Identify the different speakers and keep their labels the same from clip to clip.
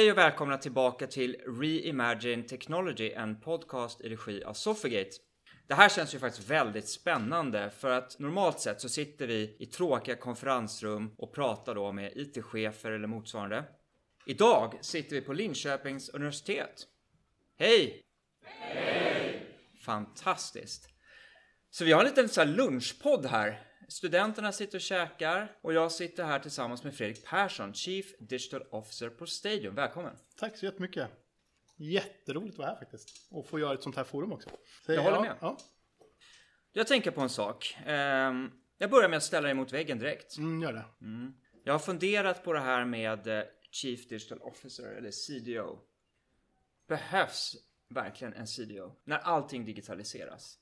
Speaker 1: Hej och välkomna tillbaka till Reimagine Technology, en podcast i regi av Sofigate. Det här känns ju faktiskt väldigt spännande för att normalt sett så sitter vi i tråkiga konferensrum och pratar då med IT-chefer eller motsvarande. Idag sitter vi på Linköpings universitet. Hej! Hej! Fantastiskt! Så vi har en liten så här lunchpodd här. Studenterna sitter och käkar och jag sitter här tillsammans med Fredrik Persson, Chief Digital Officer på Stadium. Välkommen!
Speaker 2: Tack så jättemycket. Jätteroligt att vara här faktiskt. Och få göra ett sånt här forum också.
Speaker 1: Så, jag håller med. Ja. Jag tänker på en sak. Ehm, jag börjar med att ställa dig mot väggen direkt.
Speaker 2: Mm, gör det.
Speaker 1: Mm. Jag har funderat på det här med eh, Chief Digital Officer eller CDO. Behövs verkligen en CDO när allting digitaliseras?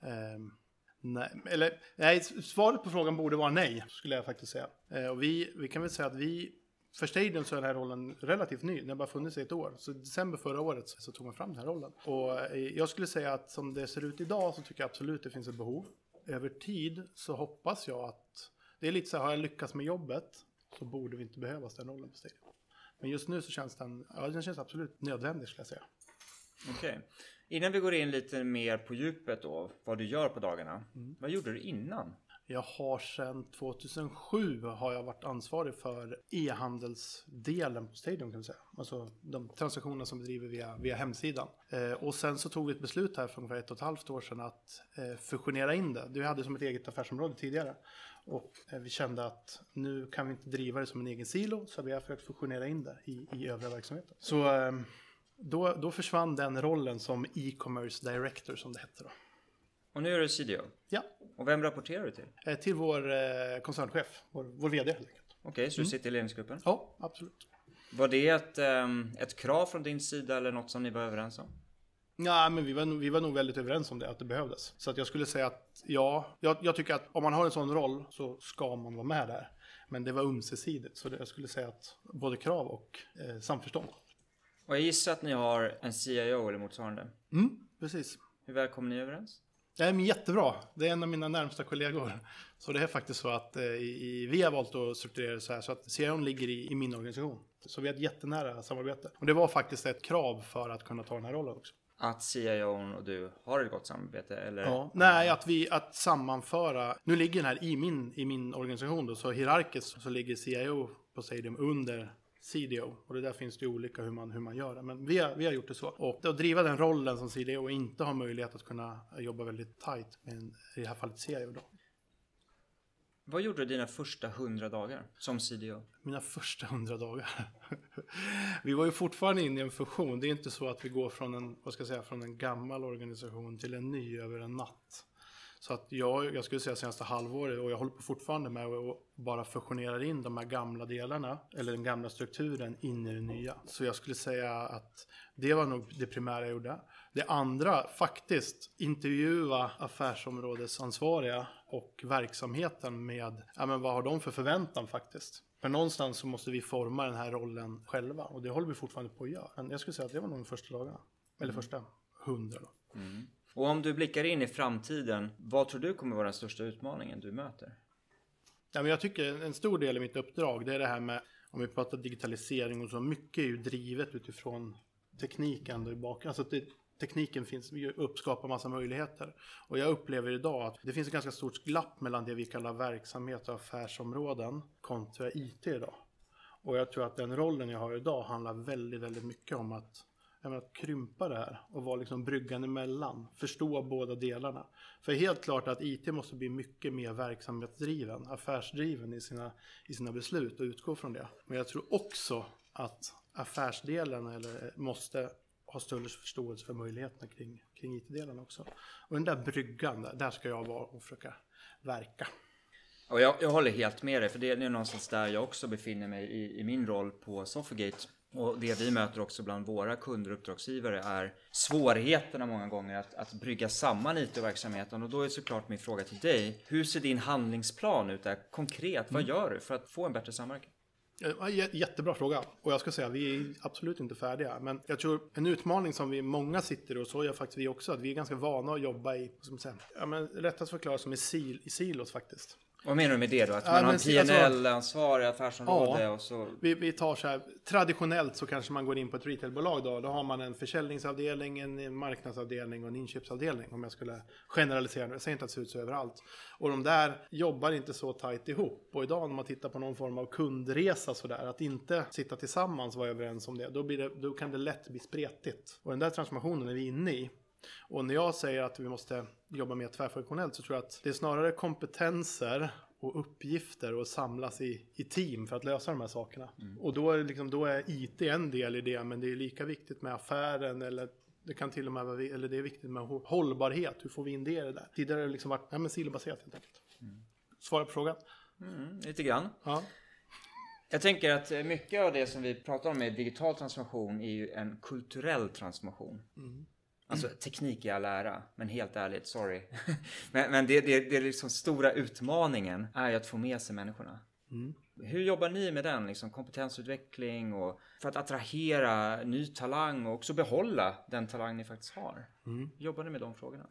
Speaker 2: Um, nej, eller, nej, svaret på frågan borde vara nej, skulle jag faktiskt säga. Eh, och vi, vi kan väl säga att vi, för Stadium så är den här rollen relativt ny. Den har bara funnits i ett år. Så i december förra året så tog man fram den här rollen. Och eh, jag skulle säga att som det ser ut idag så tycker jag absolut det finns ett behov. Över tid så hoppas jag att, det är lite så här, har jag lyckats med jobbet så borde vi inte behövas den rollen på Stadium. Men just nu så känns den, ja den känns absolut nödvändig skulle jag säga.
Speaker 1: Okej. Okay. Innan vi går in lite mer på djupet då, vad du gör på dagarna. Mm. Vad gjorde du innan?
Speaker 2: Jag har sedan 2007 har jag varit ansvarig för e-handelsdelen på Stadium kan man säga. Alltså de transaktioner som vi driver via, via hemsidan. Eh, och sen så tog vi ett beslut här för ungefär ett och ett halvt år sedan att eh, fusionera in det. Det vi hade som ett eget affärsområde tidigare. Och eh, vi kände att nu kan vi inte driva det som en egen silo så vi har försökt fusionera in det i, i övriga verksamheten. Så ehm, då, då försvann den rollen som e-commerce director som det hette då.
Speaker 1: Och nu är du CDO?
Speaker 2: Ja.
Speaker 1: Och vem rapporterar du till?
Speaker 2: Eh, till vår eh, koncernchef, vår, vår vd helt enkelt.
Speaker 1: Okej, okay, så mm. du sitter i ledningsgruppen?
Speaker 2: Ja, absolut.
Speaker 1: Var det ett, um, ett krav från din sida eller något som ni var överens om?
Speaker 2: Ja, men vi var, vi var nog väldigt överens om det, att det behövdes. Så att jag skulle säga att ja, jag, jag, tycker att om man har en sån roll så ska man vara med där. Men det var ömsesidigt, så det, jag skulle säga att både krav och eh, samförstånd.
Speaker 1: Och jag gissar att ni har en CIO eller motsvarande?
Speaker 2: Mm, precis.
Speaker 1: Hur väl kommer ni överens?
Speaker 2: Ja, men jättebra. Det är en av mina närmsta kollegor. Så det är faktiskt så att eh, i, vi har valt att strukturera det så här så att CIO ligger i, i min organisation. Så vi har ett jättenära samarbete. Och det var faktiskt ett krav för att kunna ta den här rollen också.
Speaker 1: Att CIO och du har ett gott samarbete? Eller?
Speaker 2: Ja, nej, att vi att sammanföra. Nu ligger den här i min, i min organisation då, så hierarkiskt så ligger CIO på Stadium under CDO. Och det där finns det ju olika hur man, hur man gör det. Men vi har, vi har gjort det så. Och att driva den rollen som CDO och inte ha möjlighet att kunna jobba väldigt tight med en, i det här fallet CIO då.
Speaker 1: Vad gjorde du dina första hundra dagar som CDO?
Speaker 2: Mina första hundra dagar? vi var ju fortfarande inne i en fusion. Det är inte så att vi går från en, vad ska jag säga, från en gammal organisation till en ny över en natt. Så att jag, jag skulle säga senaste halvåret och jag håller på fortfarande med att bara fusionera in de här gamla delarna eller den gamla strukturen in i det nya. Så jag skulle säga att det var nog det primära jag gjorde. Det andra, faktiskt, intervjua affärsområdesansvariga och verksamheten med, ja men vad har de för förväntan faktiskt? För någonstans så måste vi forma den här rollen själva och det håller vi fortfarande på att göra. Men jag skulle säga att det var nog de första dagarna. Eller mm. första hundra då.
Speaker 1: Mm. Och om du blickar in i framtiden, vad tror du kommer vara den största utmaningen du möter?
Speaker 2: Ja, men jag tycker en stor del i mitt uppdrag, det är det här med, om vi pratar digitalisering och så, mycket är ju drivet utifrån tekniken då i bakgrunden. Alltså det, tekniken finns, uppskapar massa möjligheter. Och jag upplever idag att det finns ett ganska stort glapp mellan det vi kallar verksamhet och affärsområden kontra IT idag. Och jag tror att den rollen jag har idag handlar väldigt, väldigt mycket om att att krympa det här och vara liksom bryggan emellan. Förstå båda delarna. För helt klart att IT måste bli mycket mer verksamhetsdriven, affärsdriven i sina, i sina beslut och utgå från det. Men jag tror också att affärsdelen eller, måste ha större förståelse för möjligheterna kring, kring IT-delen också. Och den där bryggan, där, där ska jag vara och försöka verka.
Speaker 1: Och jag, jag håller helt med dig, för det är någonstans där jag också befinner mig i, i min roll på Sofagate. Och det vi möter också bland våra kunder och uppdragsgivare är svårigheterna många gånger att, att brygga samman IT-verksamheten. Och då är såklart min fråga till dig. Hur ser din handlingsplan ut där? Konkret, vad mm. gör du för att få en bättre samverkan?
Speaker 2: Jättebra fråga. Och jag ska säga, vi är absolut inte färdiga. Men jag tror en utmaning som vi många sitter och så gör faktiskt vi också, att vi är ganska vana att jobba i, som säga, ja, men rättast förklarat som i, sil, i silos faktiskt.
Speaker 1: Vad menar du med det då? Att
Speaker 2: Ja,
Speaker 1: man har en
Speaker 2: alltså-
Speaker 1: PNL-ansvarig affärsområde
Speaker 2: Ja.
Speaker 1: och så...
Speaker 2: Vi, vi tar så här, traditionellt så kanske man går in på ett retailbolag då. Då har man en försäljningsavdelning, en marknadsavdelning och en inköpsavdelning. Om jag skulle generalisera nu. Jag säger inte att det ser ut så överallt. Och de där jobbar inte så tajt ihop. Och idag när man tittar på någon form av kundresa sådär. Att inte sitta tillsammans och vara överens om det. Då, blir det. då kan det lätt bli spretigt. Och den där transformationen är vi inne i. Och när jag säger att vi måste jobba mer tvärfunktionellt så tror jag att det är snarare kompetenser och uppgifter och samlas i, i team för att lösa de här sakerna. Och då är, liksom, då är IT en del i det, men det är lika viktigt med affären eller det kan till och med vara, eller det är viktigt med hå- hållbarhet. Hur får vi in det i det där? Tidigare har det liksom varit, ja men silobaserat helt enkelt. Svara på frågan.
Speaker 1: Mm, lite grann.
Speaker 2: Ja.
Speaker 1: Jag tänker att eh, mycket av det som vi pratar om med digital transformation är ju en kulturell transformation. Alltså teknik i all ära, men helt ärligt, sorry. men men det, det, det är liksom stora utmaningen är ju att få med sig människorna. Hur jobbar ni med den? Liksom kompetensutveckling och för att attrahera ny talang och också behålla den talang ni faktiskt har. Hur jobbar ni med de frågorna?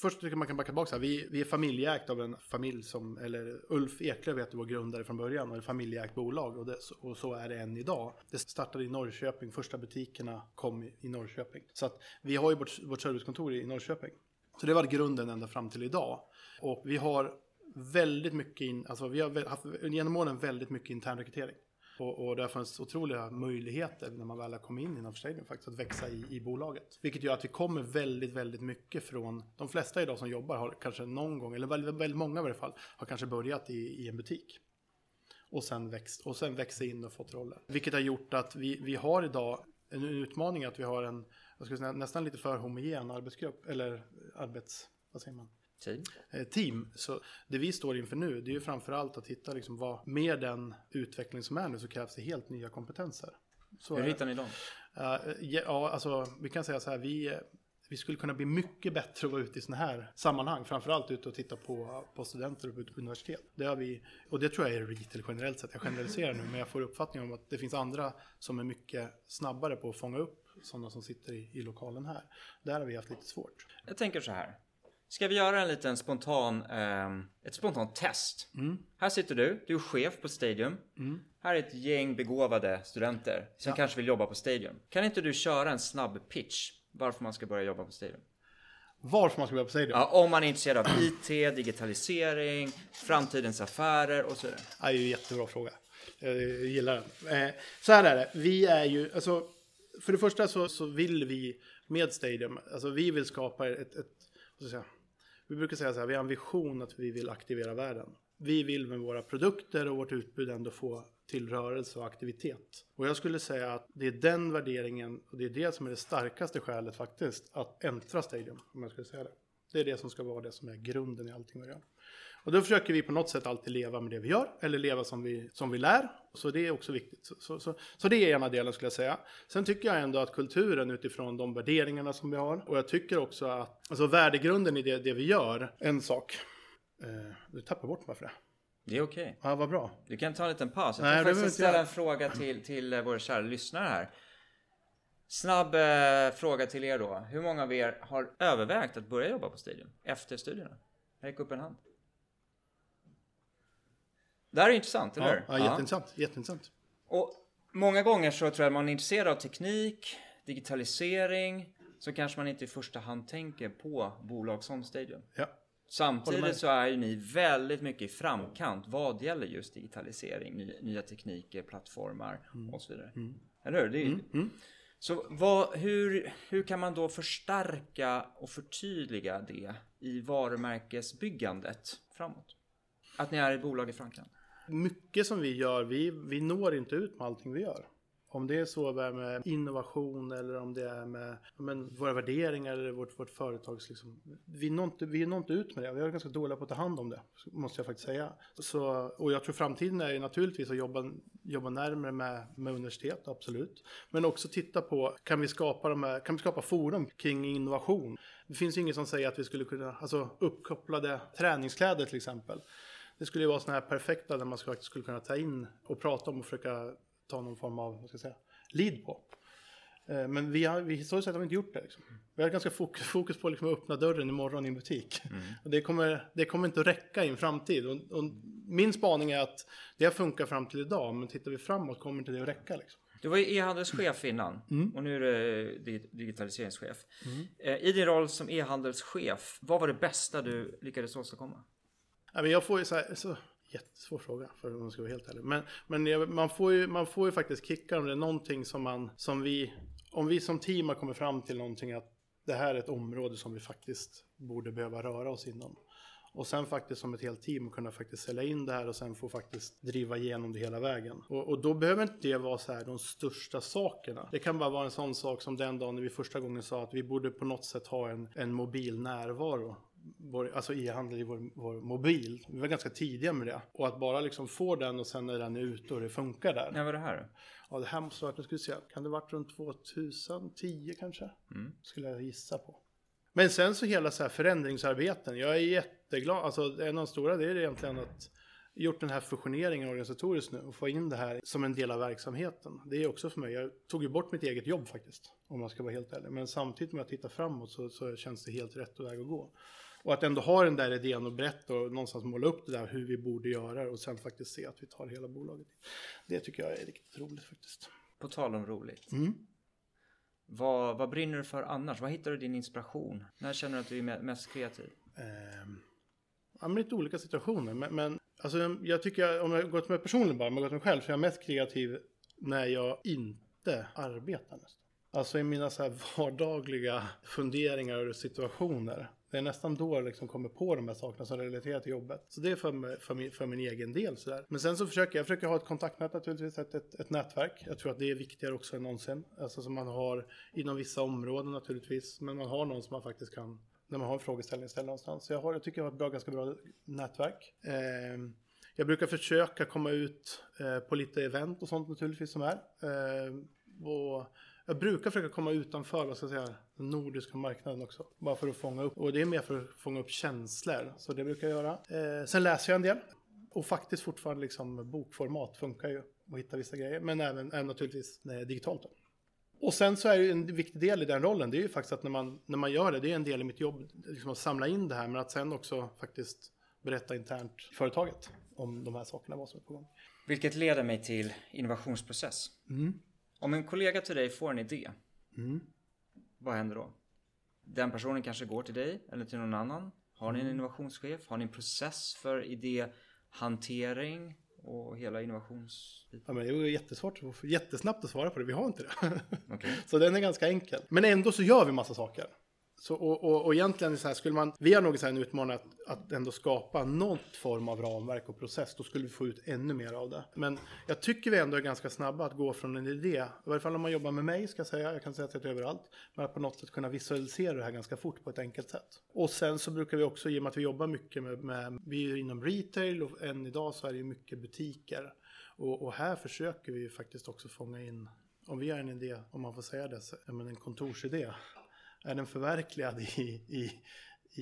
Speaker 2: Först tycker jag man kan backa tillbaka. Vi, vi är familjeägt av en familj som, eller Ulf Eklöf heter vår grundare från början och ett familjeägt bolag och, det, och så är det än idag. Det startade i Norrköping, första butikerna kom i, i Norrköping. Så att vi har ju vårt, vårt servicekontor i Norrköping. Så det var grunden ända fram till idag. Och vi har väldigt mycket, in, alltså vi har haft genom åren väldigt mycket internrekrytering. Och, och det har funnits otroliga möjligheter när man väl har kommit in inom Stadium faktiskt att växa i, i bolaget. Vilket gör att vi kommer väldigt, väldigt mycket från, de flesta idag som jobbar har kanske någon gång, eller väldigt, väldigt många i varje fall, har kanske börjat i, i en butik. Och sen, växt, och sen växt in och fått roller. Vilket har gjort att vi, vi har idag en utmaning att vi har en, jag skulle säga, nästan lite för homogen arbetsgrupp, eller arbets, vad säger man?
Speaker 1: Team?
Speaker 2: eh, team. Så det vi står inför nu, det är ju framförallt att hitta liksom vad, med den utveckling som är nu så krävs det helt nya kompetenser. Så
Speaker 1: Hur hittar ni dem?
Speaker 2: Eh, ja, alltså vi kan säga så här, vi, vi skulle kunna bli mycket bättre att vara ute i sådana här sammanhang. Framförallt ute och titta på, på studenter och på universitet. Det har vi, och det tror jag är retail generellt sett. Jag generaliserar nu, men jag får uppfattningen om att det finns andra som är mycket snabbare på att fånga upp sådana som sitter i, i lokalen här. Där har vi haft lite svårt.
Speaker 1: Jag tänker så här. Ska vi göra en liten spontan, ehm, ett spontant test? Här sitter du, du är chef på Stadium. Här är ett gäng begåvade studenter som kanske vill jobba på Stadium. Kan inte du köra en snabb pitch varför man ska börja jobba på Stadium?
Speaker 2: Varför man ska börja på Stadium?
Speaker 1: Ja, om man är intresserad av IT, digitalisering, framtidens affärer och så vidare.
Speaker 2: Ja, Det är ju en jättebra fråga. Jag gillar den. Eh, Så här är det. Vi är ju, alltså, för det första så, så vill vi med Stadium, alltså vi vill skapa ett, ett vad ska jag säga, vi brukar säga så här, vi har en vision att vi vill aktivera världen. Vi vill med våra produkter och vårt utbud ändå få till rörelse och aktivitet. Och jag skulle säga att det är den värderingen och det är det som är det starkaste skälet faktiskt att äntra Stadium, om jag skulle säga det. Det är det som ska vara det som är grunden i allting vi gör. Och då försöker vi på något sätt alltid leva med det vi gör, eller leva som vi, som vi lär. Så det är också viktigt. Så, så, så, så det är ena delen skulle jag säga. Sen tycker jag ändå att kulturen utifrån de värderingarna som vi har, och jag tycker också att, alltså värdegrunden i det, det vi gör, en sak. Eh, du tappar bort mig för det.
Speaker 1: Det är okej.
Speaker 2: Ja, vad bra.
Speaker 1: Du kan ta en liten paus. Jag tänkte faktiskt ställa
Speaker 2: inte
Speaker 1: en fråga till, till eh, våra kära lyssnare här. Snabb eh, fråga till er då. Hur många av er har övervägt att börja jobba på Stadium efter studierna? Räck upp en hand. Det här är intressant, eller
Speaker 2: Ja,
Speaker 1: hur?
Speaker 2: ja, jätteintressant. jätteintressant.
Speaker 1: Och många gånger så tror jag att man är intresserad av teknik, digitalisering, så kanske man inte i första hand tänker på bolag som Stadium.
Speaker 2: Ja.
Speaker 1: Samtidigt så är ju ni väldigt mycket i framkant vad gäller just digitalisering, ny, nya tekniker, plattformar
Speaker 2: Mm.
Speaker 1: och så vidare. Eller hur? Det är, Så vad, hur, hur kan man då förstärka och förtydliga det i varumärkesbyggandet framåt? Att ni är ett bolag i framkant
Speaker 2: mycket som vi gör, vi, vi når inte ut med allting vi gör. Om det är så med innovation eller om det är med men, våra värderingar eller vårt, vårt företags... Liksom, vi, når inte, vi når inte ut med det. Vi är ganska dåliga på att ta hand om det, måste jag faktiskt säga. Så, och jag tror framtiden är ju naturligtvis att jobba, jobba närmare med, med universitet, absolut. Men också titta på, kan vi, skapa de här, kan vi skapa forum kring innovation? Det finns ju inget som säger att vi skulle kunna, alltså uppkopplade träningskläder till exempel. Det skulle ju vara sådana här perfekta där man skulle, skulle kunna ta in och prata om och försöka ta någon form av, vad ska jag säga, lead på. Eh, Men vi har, vi, historiskt sett har vi inte gjort det. Liksom. Vi har ganska fokus, fokus på liksom att öppna dörren imorgon i en butik. Och det, kommer, det kommer inte att räcka i en framtid. Och, och min spaning är att det har funkat fram till idag, men tittar vi framåt kommer inte det att räcka. Liksom.
Speaker 1: Du var e-handelschef innan och nu är du dig- digitaliseringschef. Eh, I din roll som e-handelschef, vad var det bästa du lyckades åstadkomma?
Speaker 2: Ja, men jag får ju så här, så, jättesvår fråga för om man ska vara helt ärlig. Men, men jag, man, får ju, man får ju faktiskt kickar om det är någonting som man, som vi, om vi som team har kommit fram till någonting att det här är ett område som vi faktiskt borde behöva röra oss inom. Och sen faktiskt som ett helt team kunna faktiskt sälja in det här och sen få faktiskt driva igenom det hela vägen. Och, och då behöver inte det vara så här de största sakerna. Det kan bara vara en sån sak som den dagen när vi första gången sa att vi borde på något sätt ha en, en mobil närvaro vår, alltså e-handel i vår, vår mobil. Vi var ganska tidiga med det. Och att bara liksom få den och sen när den är ute och det funkar där.
Speaker 1: När var det här? då?
Speaker 2: Ja, det här måste ha varit, nu ska vi se, kan det varit runt 2010 kanske? Skulle jag gissa på. Men sen så hela så här förändringsarbeten. Jag är jätteglad, alltså en av de stora det är egentligen att gjort den här fusioneringen organisatoriskt nu och få in det här som en del av verksamheten. Det är också för mig, jag tog ju bort mitt eget jobb faktiskt, om jag ska vara helt ärlig. Men samtidigt med att titta framåt så, så känns det helt rätt väg att gå. Och att ändå ha den där idén och berätta och någonstans måla upp det där hur vi borde göra och sen faktiskt se att vi tar hela bolaget. Det tycker jag är riktigt roligt faktiskt.
Speaker 1: På tal om roligt.
Speaker 2: Mm.
Speaker 1: Vad, vad brinner du för annars? Vad hittar du din inspiration? När känner du att du är me- mest kreativ?
Speaker 2: Ehm, ja, men lite olika situationer. Men, men alltså, jag tycker, om jag går till mig personligen bara, om jag går till mig själv, så är jag mest kreativ när jag inte arbetar nästan. Alltså i mina så här vardagliga funderingar och situationer. Det är nästan då jag liksom kommer på de här sakerna som relaterar till jobbet. Så det är för, mig, för, min, för min egen del. Så där. Men sen så försöker jag försöker ha ett kontaktnät naturligtvis, ett, ett, ett nätverk. Jag tror att det är viktigare också än någonsin. Alltså som man har inom vissa områden naturligtvis. Men man har någon som man faktiskt kan när man har en frågeställning ställa någonstans. Så jag, har, jag tycker jag har ett bra, ganska bra nätverk. Eh, jag brukar försöka komma ut eh, på lite event och sånt naturligtvis som är. Eh, och jag brukar försöka komma utanför vad ska jag säga, den nordiska marknaden också. Bara för att fånga upp, och det är mer för att fånga upp känslor. Så det brukar jag göra. Eh, sen läser jag en del. Och faktiskt fortfarande liksom bokformat funkar ju. att hitta vissa grejer. Men även, även naturligtvis eh, digitalt då. Och sen så är det en viktig del i den rollen, det är ju faktiskt att när man, när man gör det, det är en del i mitt jobb, liksom att samla in det här, men att sen också faktiskt berätta internt i företaget om de här sakerna, vad som är på gång.
Speaker 1: Vilket leder mig till innovationsprocess. Om en kollega till dig får en idé, vad händer då? Den personen kanske går till dig eller till någon annan. Har ni en innovationschef? Har ni en process för idéhantering och hela innovationsbiten?
Speaker 2: Ja, men det är jättesvårt, jättesnabbt att svara på det, vi har inte det.
Speaker 1: Okej.
Speaker 2: så den är ganska enkel. Men ändå så gör vi massa saker. Så, och, och, och egentligen så här, skulle man, vi har nog så här en utmaning att, att ändå skapa någon form av ramverk och process. Då skulle vi få ut ännu mer av det. Men jag tycker vi ändå är ganska snabba att gå från en idé, i varje fall om man jobbar med mig ska jag säga, jag kan säga att det är överallt, men att på något sätt kunna visualisera det här ganska fort på ett enkelt sätt. Och sen så brukar vi också, i och med att vi jobbar mycket med, med vi är inom retail och än idag så är det ju mycket butiker. Och, och här försöker vi ju faktiskt också fånga in, om vi har en idé, om man får säga det, men en kontorsidé är den förverkligad i, i,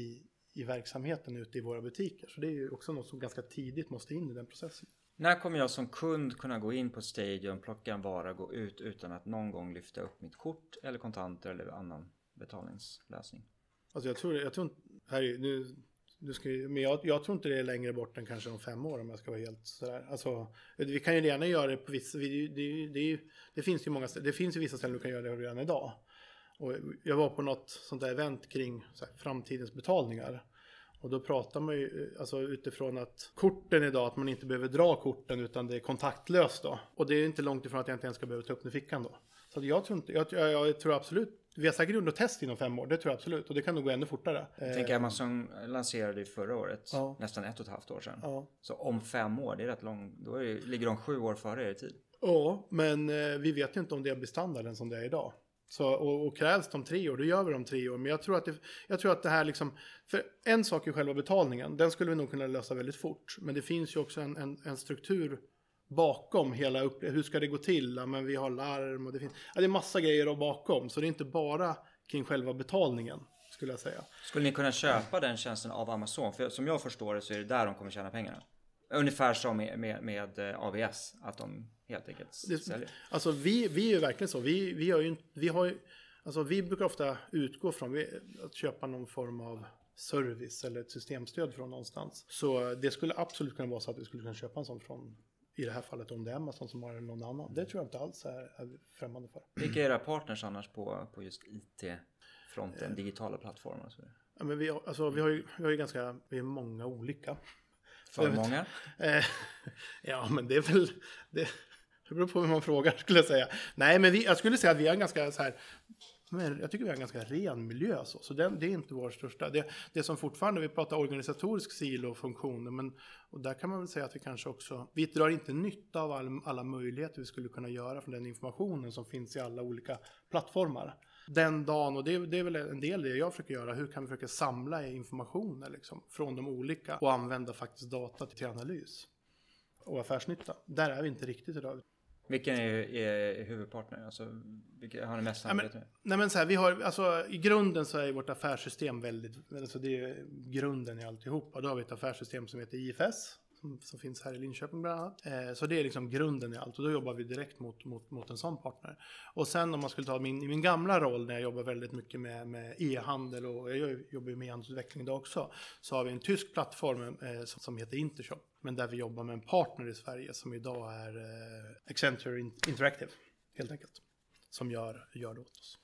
Speaker 2: i, i verksamheten ute i våra butiker. Så det är ju också något som ganska tidigt måste in i den processen.
Speaker 1: När kommer jag som kund kunna gå in på Stadium, plocka en vara, gå ut utan att någon gång lyfta upp mitt kort eller kontanter eller annan betalningslösning?
Speaker 2: Alltså jag tror, jag tror inte, här, är- nu, nu ska, men jag, jag tror inte det är längre bort än kanske om fem år om jag ska vara helt sådär. Alltså, vi kan ju gärna göra det på vissa, vi, det, det, det finns ju många ställen, det finns ju vissa ställen du kan göra det redan idag. Och jag var på något sånt där event kring här, framtidens betalningar. Och då pratar man ju alltså, utifrån att korten idag, att man inte behöver dra korten utan det är kontaktlöst då. Och det är inte långt ifrån att jag inte ens ska behöva ta upp den i fickan då. Så jag tror inte, jag, jag, tror absolut, vi har säkert något test inom fem år, det tror jag absolut. Och det kan nog gå ännu fortare.
Speaker 1: Tänker Amazon lanserade ju förra året,
Speaker 2: Ja.
Speaker 1: nästan ett och ett halvt år sedan.
Speaker 2: Ja.
Speaker 1: Så om fem år, det är rätt lång, då är ligger de sju år före er tid.
Speaker 2: Ja, men eh, vi vet ju inte om det blir standarden som det är idag. Så, och, och krävs de tre år, då gör vi de tre år. Men jag tror, att det, jag tror att det här liksom, för en sak är själva betalningen, den skulle vi nog kunna lösa väldigt fort. Men det finns ju också en, en, en struktur bakom hela upp, hur ska det gå till? Ja, men vi har larm och det finns, ja, det är massa grejer bakom. Så det är inte bara kring själva betalningen, skulle jag säga.
Speaker 1: Skulle ni kunna köpa den tjänsten av Amazon? För som jag förstår det så är det där de kommer tjäna pengarna. Ungefär som med, med, med eh, AVS, att de helt enkelt
Speaker 2: Det-
Speaker 1: säljer.
Speaker 2: Alltså vi, vi är ju verkligen så. Vi, vi, har ju, vi, har ju, alltså vi brukar ofta utgå från vi, att köpa någon form av service eller ett systemstöd från någonstans. Så det skulle absolut kunna vara så att vi skulle kunna köpa en sån från, i det här fallet om det är Amazon som har den någon annan. Det tror jag inte alls är, är främmande för.
Speaker 1: Vilka är era partners annars på, på just IT-fronten, digitala plattformar och så vidare?
Speaker 2: Ja, men vi, har, alltså, vi, har ju, vi har ju ganska, vi är många olika.
Speaker 1: För många?
Speaker 2: Eh, ja, men det är väl... Det, det beror på hur man frågar skulle jag säga. Nej, men vi, jag skulle säga att vi har en ganska så här... Men jag tycker vi har en ganska ren miljö så, så det, det är inte vår största. Det, det som fortfarande, vi pratar organisatorisk silofunktioner, men och där kan man väl säga att vi kanske också, vi drar inte nytta av all, alla möjligheter vi skulle kunna göra från den informationen som finns i alla olika plattformar. Den dagen, och det, det är väl en del det jag försöker göra, hur kan vi försöka samla informationer liksom, från de olika och använda faktiskt data till analys och affärsnytta. Där är vi inte riktigt idag.
Speaker 1: Vilken är, är huvudpartner? Alltså, vilka har ni mest samarbete med?
Speaker 2: Nej men så här, vi har, alltså i grunden så är vårt affärssystem väldigt, alltså det är grunden i alltihopa. Då har vi ett affärssystem som heter IFS. Som, finns här i Linköping bland annat. Eh, så det är liksom grunden i allt och då jobbar vi direkt mot, mot, mot en sån partner. Och sen om man skulle ta min, min gamla roll när jag jobbar väldigt mycket med, med e-handel och jag jobbar ju med e-handelsutveckling idag också. Så har vi en tysk plattform eh, som, som heter Intershop. Men där vi jobbar med en partner i Sverige som idag är eh, Accenture Interactive. Helt enkelt. Som gör, gör det åt oss.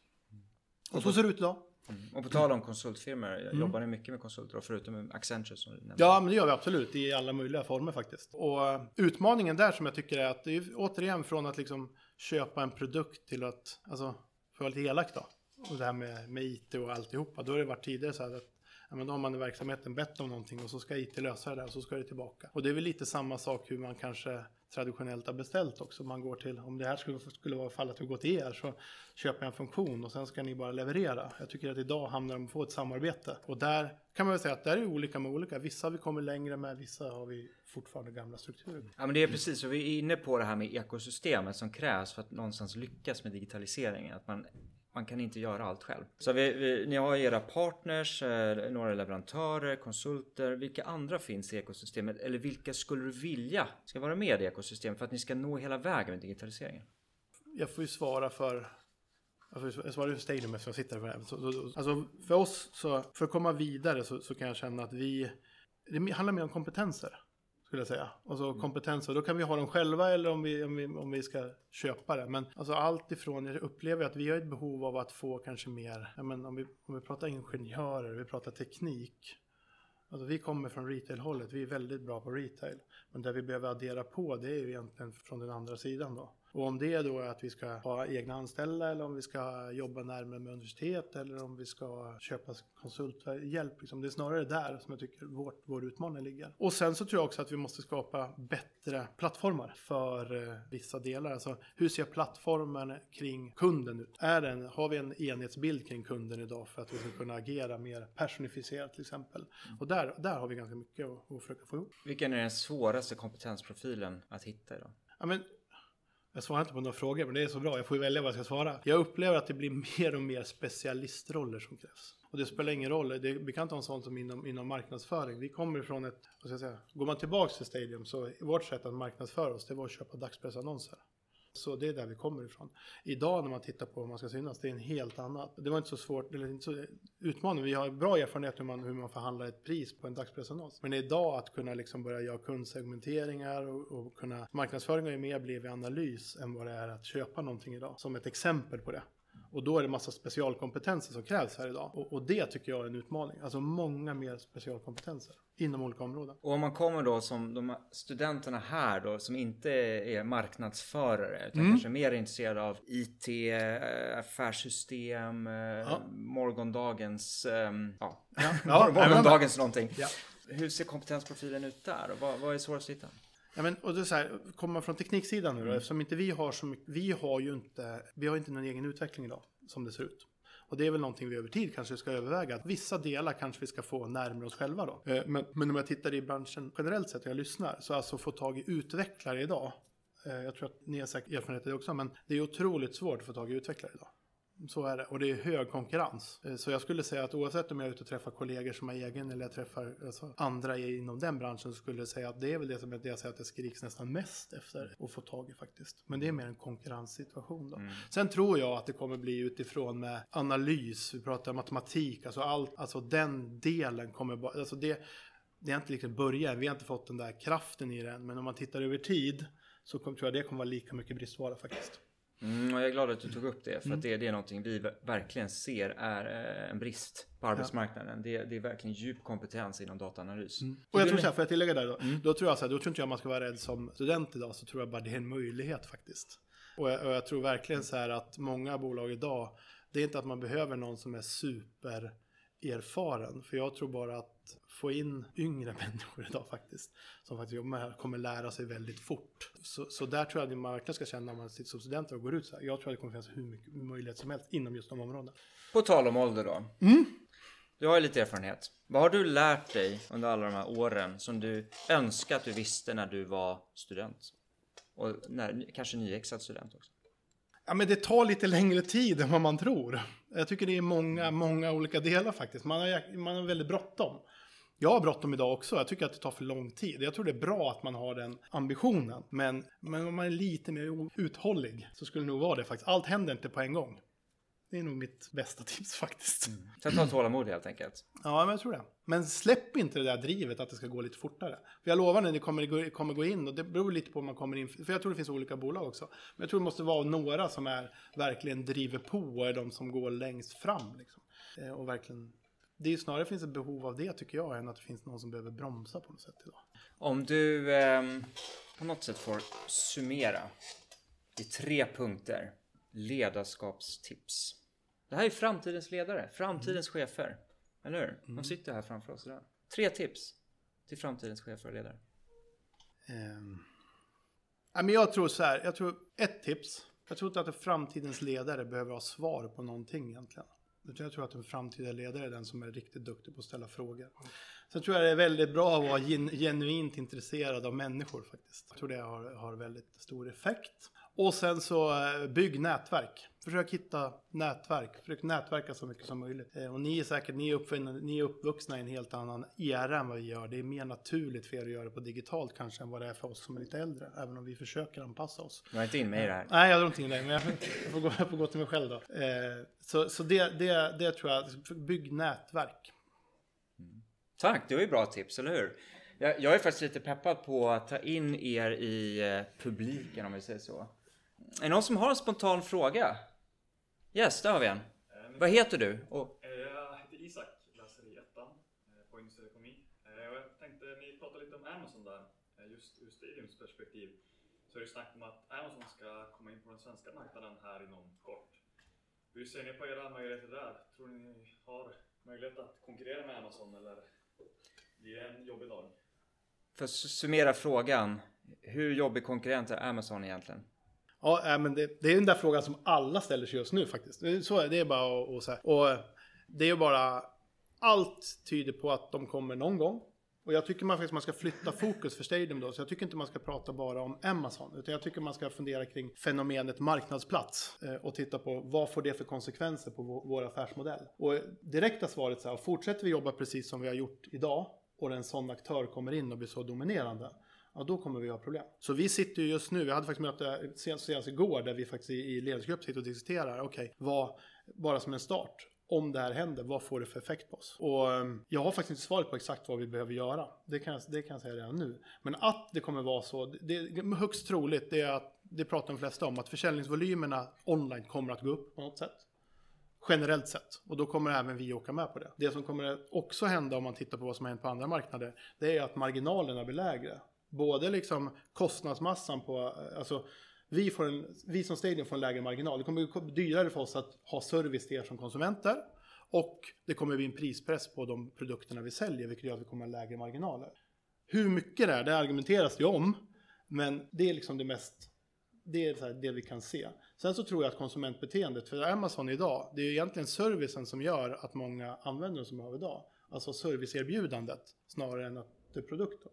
Speaker 2: Och så ser det ut idag.
Speaker 1: Mm. Och på tal om konsultfirmor, jobbar ni mycket med konsulter? Förutom med Accenture som du nämnde?
Speaker 2: Ja, men det gör vi absolut i alla möjliga former faktiskt. Och eh, utmaningen där som jag tycker är att det är återigen från att liksom köpa en produkt till att, alltså, för att vara lite elak då, och det här med, med IT och alltihopa, då har det varit tidigare så här att Ja, men då har man i verksamheten bett om någonting och så ska IT lösa det där och så ska det tillbaka. Och det är väl lite samma sak hur man kanske traditionellt har beställt också. Man går till, om det här skulle, skulle vara fallet att gå till er så köper jag en funktion och sen ska ni bara leverera. Jag tycker att idag hamnar de på ett samarbete. Och där kan man väl säga att där är olika med olika. Vissa har vi kommit längre med, vissa har vi fortfarande gamla strukturer.
Speaker 1: Ja men det är precis så. Vi är inne på det här med ekosystemet som krävs för att någonstans lyckas med digitaliseringen. Att man, man kan inte göra allt själv. Så vi, vi, ni har era partners, eh, några leverantörer, konsulter. Vilka andra finns i ekosystemet? Eller vilka skulle du vilja ska vara med i ekosystemet för att ni ska nå hela vägen med digitaliseringen?
Speaker 2: Jag får ju svara för jag svarar ju för Stadium eftersom jag sitter för det här. Alltså för oss, så, för att komma vidare så, så kan jag känna att vi, det handlar mer om kompetenser. Skulle jag säga. Alltså kompetenser, då kan vi ha dem själva eller om vi, om vi, om vi ska köpa det. Men alltså allt ifrån, jag upplever att vi har ett behov av att få kanske mer, men om, vi, om vi pratar ingenjörer, vi pratar teknik. Alltså vi kommer från retail-hållet, vi är väldigt bra på retail. Men det vi behöver addera på det är ju egentligen från den andra sidan då. Och om det då är att vi ska ha egna anställda eller om vi ska jobba närmare med universitet eller om vi ska köpa konsulthjälp. Liksom. Det är snarare där som jag tycker vårt, vår utmaning ligger. Och sen så tror jag också att vi måste skapa bättre plattformar för eh, vissa delar. Alltså hur ser plattformen kring kunden ut? Är den, har vi en enhetsbild kring kunden idag för att vi ska kunna agera mer personifierat till exempel? Och där, där har vi ganska mycket att, att försöka få ihop.
Speaker 1: Vilken är den svåraste kompetensprofilen att hitta idag?
Speaker 2: Ja, men, jag svarar inte på några frågor, men det är så bra. Jag får ju välja vad jag ska svara. Jag upplever att det blir mer och mer specialistroller som krävs. Och det spelar ingen roll. Det, vi kan inte ha en sån som inom, inom marknadsföring. Vi kommer ifrån ett, vad ska jag säga, går man tillbaks till Stadium så vårt sätt att marknadsföra oss, det var att köpa dagspressannonser. Så det är där vi kommer ifrån. Idag när man tittar på hur man ska synas, det är en helt annat. Det var inte så svårt, eller inte så utmanande. Vi har bra erfarenhet hur man, hur man förhandlar ett pris på en dagspressannons. Men idag att kunna liksom börja göra kundsegmenteringar och, och kunna, marknadsföring har ju mer blivit analys än vad det är att köpa någonting idag. Som ett exempel på det. Och då är det massa specialkompetenser som krävs här idag. Och, och det tycker jag är en utmaning. Alltså många mer specialkompetenser inom olika områden.
Speaker 1: Och om man kommer då som de studenterna här då som inte är marknadsförare utan kanske mer intresserade av IT, eh, affärssystem, eh, morgondagens, ehm, ja,
Speaker 2: Ja,
Speaker 1: morgondagens någonting.
Speaker 2: Ja.
Speaker 1: Hur ser kompetensprofilen ut där och vad, vad är svårast att hitta?
Speaker 2: Ja, men, och det så här, kommer man från tekniksidan nu då, eftersom inte vi har så mycket, vi har ju inte, vi har inte någon egen utveckling idag som det ser ut. Och det är väl någonting vi över tid kanske ska överväga. Att vissa delar kanske vi ska få närmare oss själva då. Eh, Men, men om jag tittar i branschen generellt sett och jag lyssnar, så alltså få tag i utvecklare idag. eh, Jag tror att ni har säkert erfarenhet av det också, men det är otroligt svårt att få tag i utvecklare idag. Så är det. Och det är hög konkurrens. Eh, Så jag skulle säga att oavsett om jag är ute och träffar kollegor som har egen eller jag träffar alltså, andra inom den branschen så skulle jag säga att det är väl det som det jag säger att det skriks nästan mest efter att få tag i faktiskt. Men det är mer en konkurrenssituation då. Sen tror jag att det kommer bli utifrån med analys, vi pratar matematik, alltså allt, alltså den delen kommer bara, alltså det, det är inte liksom början, vi har inte fått den där kraften i den, men om man tittar över tid så tror jag det kommer vara lika mycket bristvara faktiskt.
Speaker 1: Mm, och jag är glad att du tog upp det för att det, det är någonting vi ver- verkligen ser är eh, en brist på arbetsmarknaden. Det, det är verkligen djup kompetens inom dataanalys.
Speaker 2: Och jag tror så här, får jag tillägga där då? Då tror jag så här, då tror inte jag man ska vara rädd som student idag, så tror jag bara det är en möjlighet faktiskt. Och jag, och jag tror verkligen så här att många bolag idag, det är inte att man behöver någon som är super erfaren. För jag tror bara att få in yngre människor idag faktiskt, som faktiskt jobbar med det här, kommer lära sig väldigt fort. Så, så där tror jag att man verkligen ska känna när man sitter som student och går ut så här. Jag tror att det kommer finnas hur mycket möjlighet som helst inom just de områdena.
Speaker 1: På tal om ålder då. Du har ju lite erfarenhet. Vad har du lärt dig under alla de här åren som du önskar att du visste när du var student? Och när, kanske nyexad student också.
Speaker 2: Ja, men det tar lite längre tid än vad man tror. Jag tycker det är många, många olika delar faktiskt. Man har, man har väldigt bråttom. Jag har bråttom idag också. Jag tycker att det tar för lång tid. Jag tror det är bra att man har den ambitionen. Men, men om man är lite mer uthållig så skulle det nog vara det faktiskt. Allt händer inte på en gång. Det är nog mitt bästa tips faktiskt.
Speaker 1: Så ta tålamod helt enkelt.
Speaker 2: Ja, men jag tror det. Men släpp inte det där drivet att det ska gå lite fortare. För jag lovar när det kommer, kommer gå in, och det beror lite på om man kommer in, för jag tror det finns olika bolag också. Men jag tror det måste vara några som är, verkligen driver på och är de som går längst fram. Liksom. Eh, Och verkligen, det är ju snarare finns ett behov av det tycker jag, än att det finns någon som behöver bromsa på något sätt idag.
Speaker 1: Om du ehm, på något sätt får summera i tre punkter ledarskapstips. Det här är framtidens ledare, framtidens chefer. Eller hur? De sitter här framför oss idag. Tre tips till framtidens chefer och ledare.
Speaker 2: Ja, men jag tror så här, jag tror ett tips. Jag tror inte att en framtidens ledare behöver ha svar på någonting egentligen. Utan Jag tror att en framtida ledare är den som är riktigt duktig på att ställa frågor. Sen tror jag det är väldigt bra att vara gen genuint intresserad av människor faktiskt. Jag tror det har, har väldigt stor effekt. Och sen så eh, bygg nätverk. Försök hitta nätverk. Försök nätverka så mycket som möjligt. Eh, Och ni är säkert ni är, ni är uppvuxna i en helt annan era än vad vi gör. Det är mer naturligt för er att göra det på digitalt kanske än vad det är för oss som är lite äldre. Även om vi försöker anpassa oss.
Speaker 1: Du har inte in mig i det här.
Speaker 2: Nej, jag drar inte in dig, men jag får gå, jag får gå till mig själv då. Eh, så så det, det, det tror jag, bygg nätverk.
Speaker 1: Tack, det var ju bra tips, eller hur? Jag, jag är faktiskt lite peppad på att ta in er i publiken om vi säger så. Är det någon som har en spontan fråga? Yes, där har vi en. Vad heter du? Och,
Speaker 3: Eh, Jag heter Isak, läser i ettan eh, på industriekonomi. Eh, Och jag tänkte, ni pratade lite om Amazon där, just ur Stadiums perspektiv. Så är det snack om att Amazon ska komma in på den svenska marknaden här inom kort. Hur ser ni på era möjligheter där? Tror ni ni har möjlighet att konkurrera med Amazon eller blir det en jobbig dag?
Speaker 1: För att summera frågan. Hur jobbig konkurrent är Amazon egentligen?
Speaker 2: Ja, äh, men det, det är den där frågan som alla ställer sig just nu faktiskt. Så, är det är bara att, så säga. Och äh, det är bara, allt tyder på att de kommer någon gång. Och jag tycker man faktiskt man ska flytta fokus för Stadium då. Så jag tycker inte man ska prata bara om Amazon. Utan jag tycker man ska fundera kring fenomenet marknadsplats. Äh, och titta på vad får det för konsekvenser på vår affärsmodell. Och direkta svaret så här, fortsätter vi jobba precis som vi har gjort idag. Och en sån aktör kommer in och blir så dominerande. Ja, då kommer vi ha problem. Så vi sitter ju just nu, vi hade faktiskt möte senast, senast igår där vi faktiskt i, i ledningsgrupp sitter och diskuterar, okej, vad, bara som en start, om det här händer, vad får det för effekt på oss? Och ehm, jag har faktiskt inte svaret på exakt vad vi behöver göra. Det kan, jag- det kan jag säga redan nu. Men att det kommer vara så, det, det är högst troligt, det är att, det pratar de flesta om, att försäljningsvolymerna online kommer att gå upp på något sätt. Generellt sett. Och då kommer även vi åka med på det. Det som kommer också hända om man tittar på vad som har hänt på andra marknader, det är att marginalerna blir lägre. Både liksom kostnadsmassan på, alltså vi, får en, vi som Stadium får en lägre marginal. Det kommer bli dyrare för oss att ha service till er som konsumenter. Och det kommer bli en prispress på de produkterna vi säljer, vilket gör att vi kommer ha lägre marginaler. Hur mycket det är, det argumenteras det om. Men det är liksom det mest det är så här det vi kan se. Sen så tror jag att konsumentbeteendet för Amazon idag, det är ju egentligen servicen som gör att många använder det som vi har idag. Alltså serviceerbjudandet snarare än att det är produkten.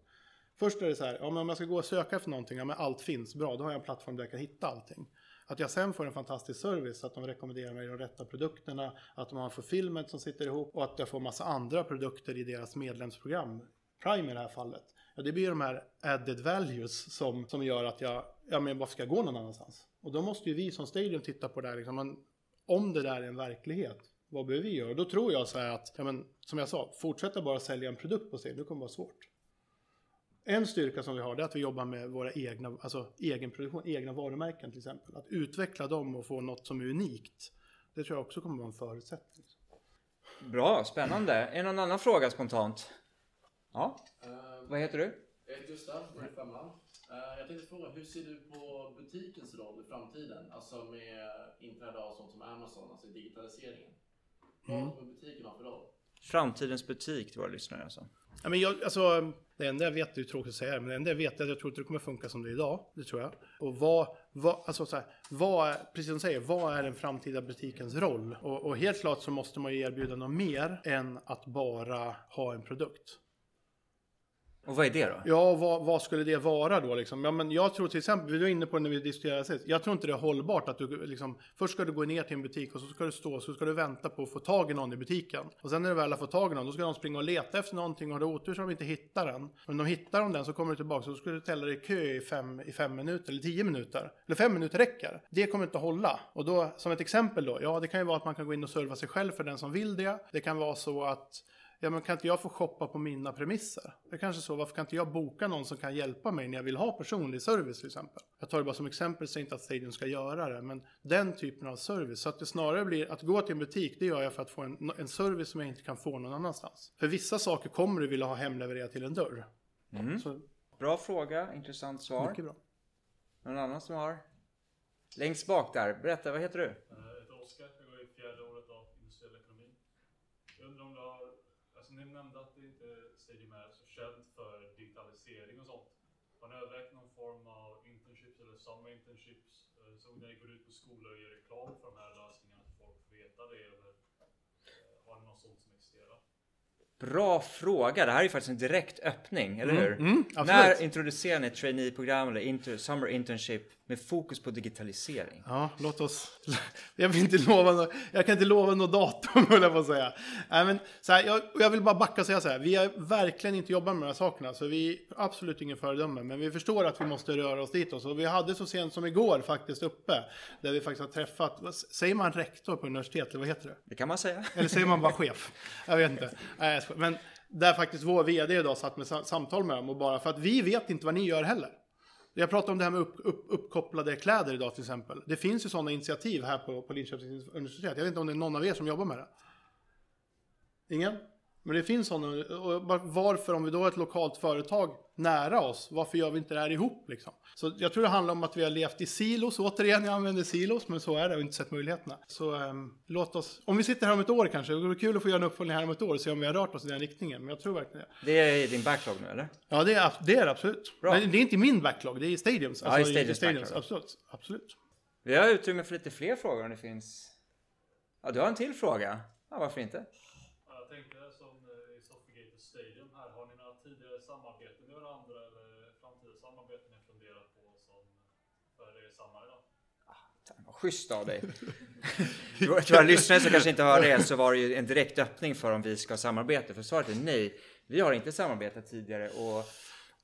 Speaker 2: Först är det så här, ja, men om jag ska gå och söka efter någonting, ja men allt finns, bra, då har jag en plattform där jag kan hitta allting. Att jag sen får en fantastisk service, att de rekommenderar mig de rätta produkterna, att de har fulfillment som sitter ihop och att jag får massa andra produkter i deras medlemsprogram. Prime i det här fallet. Ja, det blir de här added values som, som gör att jag, ja men varför ska jag gå någon annanstans? Och då måste ju vi som Stadium titta på det här, liksom, men om det där är en verklighet, vad behöver vi göra? Och då tror jag så här att, ja men som jag sa, fortsätta bara sälja en produkt på Stadium, det kommer vara svårt. En styrka som vi har är att vi jobbar med våra egna, alltså egen produktion, egna varumärken till exempel. Att utveckla dem och få något som är unikt. Det tror jag också kommer vara en förutsättning.
Speaker 1: Bra, spännande. Är det någon annan fråga spontant? Ja,
Speaker 4: Uh,
Speaker 1: vad heter du?
Speaker 4: jag heter Gustav, jag är femman. Uh, jag tänkte fråga, hur ser du på butikens roll i framtiden? Alltså med inträde av sånt som Amazon, alltså i digitaliseringen.
Speaker 2: Mm.
Speaker 4: Vad kommer butiken ha för roll?
Speaker 1: Framtidens butik till våra lyssnare alltså.
Speaker 2: Ja, men jag, alltså, det enda jag vet, det är tråkigt att säga, men det enda jag vet är att jag tror inte det kommer funka som det är idag. Det tror jag. Och vad, vad, alltså så här, vad är, precis som du säger, vad är den framtida butikens roll? Och, och helt klart så måste man ju erbjuda något mer än att bara ha en produkt.
Speaker 1: Och vad är det då?
Speaker 2: Ja, vad, vad skulle det vara då liksom? Ja, men jag tror till exempel, vi var inne på det när vi diskuterade sist. Jag tror inte det är hållbart att du liksom, först ska du gå ner till en butik och så ska du stå, så ska du vänta på att få tag i någon i butiken. Och sen när du väl har fått tag i någon, då ska de springa och leta efter någonting och har du otur så de inte hittar den. Men de hittar de den så kommer du tillbaka så ska du ställa dig i kö i fem, i fem minuter eller tio minuter. Eller fem minuter räcker. Det kommer inte att hålla. Och då, som ett exempel då, ja det kan ju vara att man kan gå in och serva sig själv för den som vill det. Det kan vara så att Ja men kan inte jag få shoppa på mina premisser? Det är kanske så, varför kan inte jag boka någon som kan hjälpa mig när jag vill ha personlig service till exempel? Jag tar det bara som exempel, säger inte att Stadium ska göra det, men den typen av service. Så att det snarare blir, att gå till en butik, det gör jag för att få en, en service som jag inte kan få någon annanstans. För vissa saker kommer du vilja ha hemlevererat till en dörr.
Speaker 1: Mm.
Speaker 2: Så,
Speaker 1: Bra fråga, intressant svar.
Speaker 2: mycket bra.
Speaker 1: Någon annan som har? Längst bak där, berätta, vad heter du?
Speaker 3: Jag heter Oskar, jag går i fjärde året av industriell ekonomi. Jag undrar om du har, alltså ni nämnde att det inte Stadium är så känt för digitalisering och sånt. Har ni övervägt någon form av internships eller summer internships? eh, Så när ni går ut på skolor och gör reklam för de här lösningarna så folk får veta det eller eh, har ni något sånt som existerar?
Speaker 1: Bra fråga, det här är ju faktiskt en direkt öppning, eller hur?
Speaker 2: mm.
Speaker 1: När introducerar ni ett trainee-program eller inter, summer internship med fokus på digitalisering?
Speaker 2: Ja, låt oss... Jag, vill inte lova nå- jag kan inte lova något datum, höll jag på att säga. Nej, men, så här, jag, jag vill bara backa och säga så här. Vi har verkligen inte jobbat med de här sakerna, så vi är absolut ingen föredöme. Men vi förstår att vi måste röra oss ditåt. Och vi hade så sent som igår faktiskt uppe, där vi faktiskt har träffat, säger man rektor på universitet, eller vad heter det?
Speaker 1: Det kan man säga.
Speaker 2: Eller säger man bara chef? Jag vet inte. Men där faktiskt vår vd idag satt med sa- samtal med dem och bara för att vi vet inte vad ni gör heller. Jag pratade om det här med upp, upp, uppkopplade kläder idag till exempel. Det finns ju sådana initiativ här på, på Linköpings universitet. Jag vet inte om det är någon av er som jobbar med det. Ingen? Men det finns sådana. Varför, om vi då har ett lokalt företag nära oss, varför gör vi inte det här ihop liksom? Så jag tror det handlar om att vi har levt i silos. Återigen, jag använder silos, men så är det och inte sett möjligheterna. Så ehm, låt oss, om vi sitter här om ett år kanske, det vore kul att få göra en uppföljning här om ett år och se om vi har rört oss i den riktningen. Men jag tror verkligen det.
Speaker 1: Det är din backlog nu eller?
Speaker 2: Ja, det är, det är absolut.
Speaker 1: Bra.
Speaker 2: Men det är inte min backlog, det är i Stadiums.
Speaker 1: Ja, i Stadiums backlog.
Speaker 2: Absolut, absolut.
Speaker 1: Vi har utrymme för lite fler frågor om det finns. Ja, du har en till fråga. Ja, varför inte?
Speaker 3: Tänkte som eh, i Soffigate Stadium här, har ni några tidigare samarbeten med varandra eller framtida samarbeten ni funderat på som för er samma idag?
Speaker 1: Vad schysst av dig. Till våra lyssnare som kanske inte hör det så var det ju en direkt öppning för om vi ska samarbeta. För svaret är nej. Vi har inte samarbetat tidigare och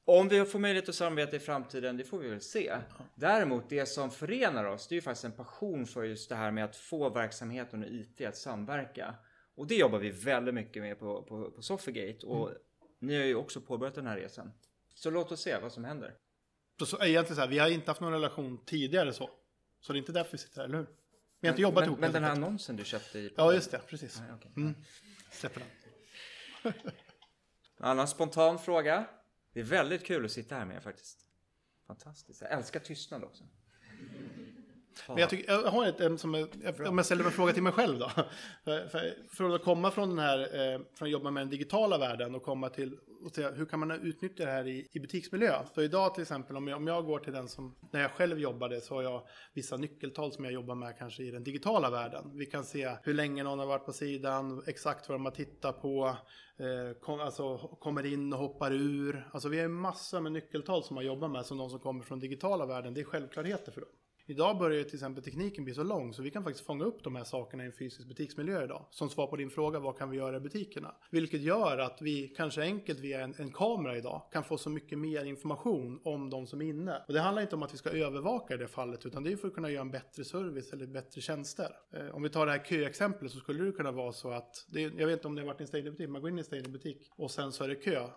Speaker 1: om vi får möjlighet att samarbeta i framtiden, det får vi väl se. Däremot, det som förenar oss, det är ju faktiskt en passion för just det här med att få verksamheten och IT att samverka. Och det jobbar vi väldigt mycket med på, på, på Soffigate och ni har ju också påbörjat den här resan. Så låt oss se vad som händer.
Speaker 2: Så, så egentligen så här, vi har inte haft någon relation tidigare så. Så det är inte därför vi sitter här, eller hur? Vi har inte jobbat
Speaker 1: men,
Speaker 2: ihop.
Speaker 1: Men den här annonsen du köpte i...
Speaker 2: Ja, just det, precis.
Speaker 1: Nej, okej.
Speaker 2: Mm. Släpper den.
Speaker 1: En annan spontan fråga. Det är väldigt kul att sitta här med er faktiskt. Fantastiskt. Jag älskar tystnad också.
Speaker 2: Men jag, tycker, jag har ett, som är, jag- om jag ställer en fråga till mig själv då. För, för, för att komma från den här, eh, från att jobba med den digitala världen och komma till och se hur kan man utnyttja det här i, i butiksmiljö. Så idag till exempel om jag, om jag går till den som, när jag själv jobbade så har jag vissa nyckeltal som jag jobbar med kanske i den digitala världen. Vi kan se hur länge någon har varit på sidan, exakt vad de har tittat på, eh, kom, alltså kommer in och hoppar ur. Alltså vi har ju massor med nyckeltal som man jobbar med som de som kommer från digitala världen. Det är självklarheter för dem. Idag börjar ju till exempel tekniken bli så lång så vi kan faktiskt fånga upp de här sakerna i en fysisk butiksmiljö idag. Som svar på din fråga, vad kan vi göra i butikerna? Vilket gör att vi kanske enkelt via en, en kamera idag kan få så mycket mer information om de som är inne. Och det handlar inte om att vi ska övervaka i det fallet utan det är för att kunna göra en bättre service eller bättre tjänster. Eh, om vi tar det här köexemplet så skulle det kunna vara så att, det, jag vet inte om det har varit en stängd butik, man går in i en stängd butik och sen så är det kö.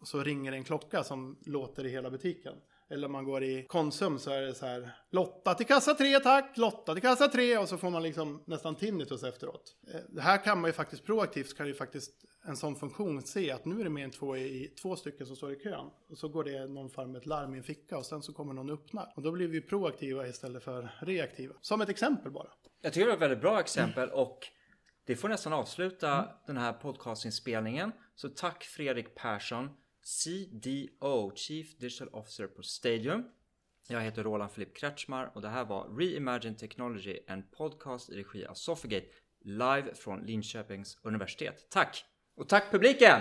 Speaker 2: Och så ringer det en klocka som låter i hela butiken. Eller om man går i Konsum så är det så här Lotta till kassa 3 tack, Lotta till kassa 3 och så får man liksom nästan tinnitus efteråt. Eh, det här kan man ju faktiskt proaktivt kan ju faktiskt en sån funktion se att nu är det mer än två, i, två stycken som står i kön. Och så går det någon form av ett larm i en ficka och sen så kommer någon öppna. Och då blir vi proaktiva istället för reaktiva. Som ett exempel bara.
Speaker 1: Jag tycker det var ett väldigt bra exempel och det får nästan avsluta den här podcastinspelningen. Så tack Fredrik Persson, CDO, Chief Digital Officer på Stadium. Jag heter Roland Filipp Kretschmar och det här var Reimagine Technology, en podcast i regi av Sofigate live från Linköpings universitet. Tack! Och tack publiken!